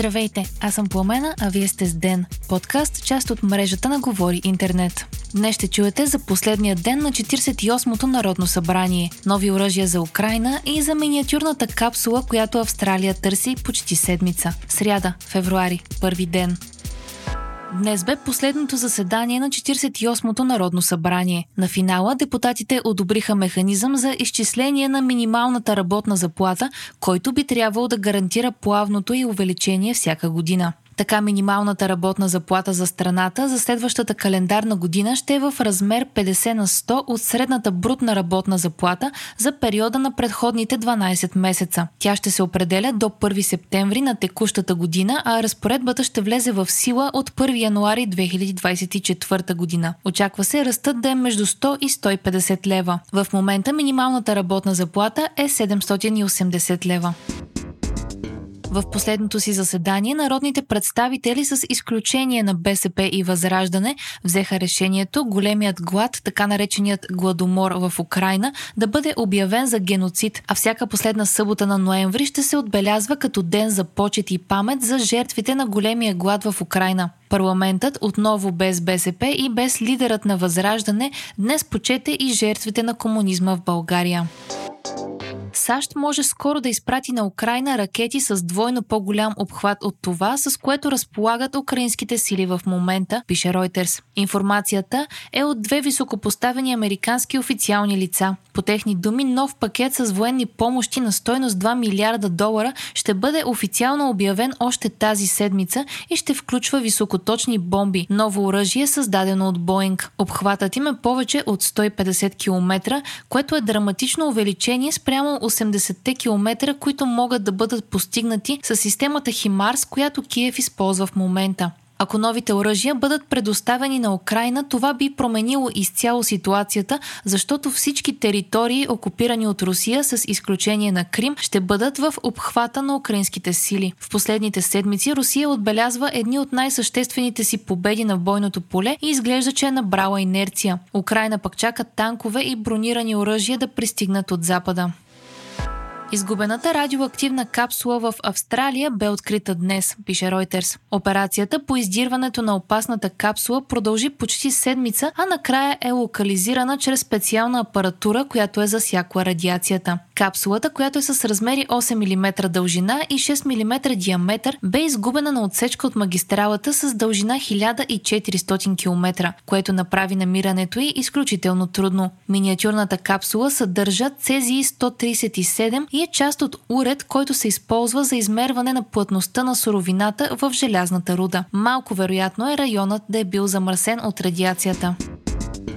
Здравейте, аз съм Пламена, а вие сте с Ден, подкаст, част от мрежата на Говори Интернет. Днес ще чуете за последния ден на 48-то Народно събрание, нови оръжия за Украина и за миниатюрната капсула, която Австралия търси почти седмица. Сряда, февруари, първи ден. Днес бе последното заседание на 48-то Народно събрание. На финала депутатите одобриха механизъм за изчисление на минималната работна заплата, който би трябвало да гарантира плавното и увеличение всяка година. Така минималната работна заплата за страната за следващата календарна година ще е в размер 50 на 100 от средната брутна работна заплата за периода на предходните 12 месеца. Тя ще се определя до 1 септември на текущата година, а разпоредбата ще влезе в сила от 1 януари 2024 година. Очаква се ръстът да е между 100 и 150 лева. В момента минималната работна заплата е 780 лева. В последното си заседание народните представители с изключение на БСП и Възраждане взеха решението големият глад, така нареченият гладомор в Украина, да бъде обявен за геноцид, а всяка последна събота на ноември ще се отбелязва като ден за почет и памет за жертвите на големия глад в Украина. Парламентът, отново без БСП и без лидерът на Възраждане, днес почете и жертвите на комунизма в България. САЩ може скоро да изпрати на Украина ракети с двойно по-голям обхват от това, с което разполагат украинските сили в момента, пише Reuters. Информацията е от две високопоставени американски официални лица. По техни думи, нов пакет с военни помощи на стойност 2 милиарда долара ще бъде официално обявен още тази седмица и ще включва високоточни бомби, ново оръжие, създадено от Боинг. Обхватът им е повече от 150 км, което е драматично увеличение спрямо 80-те км, които могат да бъдат постигнати с системата Химарс, която Киев използва в момента. Ако новите оръжия бъдат предоставени на Украина, това би променило изцяло ситуацията, защото всички територии, окупирани от Русия, с изключение на Крим, ще бъдат в обхвата на украинските сили. В последните седмици Русия отбелязва едни от най-съществените си победи на бойното поле и изглежда, че е набрала инерция. Украина пък чака танкове и бронирани оръжия да пристигнат от Запада. Изгубената радиоактивна капсула в Австралия бе открита днес, пише Reuters. Операцията по издирването на опасната капсула продължи почти седмица, а накрая е локализирана чрез специална апаратура, която е засякла радиацията. Капсулата, която е с размери 8 мм дължина и 6 мм диаметър, бе изгубена на отсечка от магистралата с дължина 1400 км, което направи намирането й изключително трудно. Миниатюрната капсула съдържа цезии 137 и е част от уред, който се използва за измерване на плътността на суровината в желязната руда. Малко вероятно е районът да е бил замърсен от радиацията.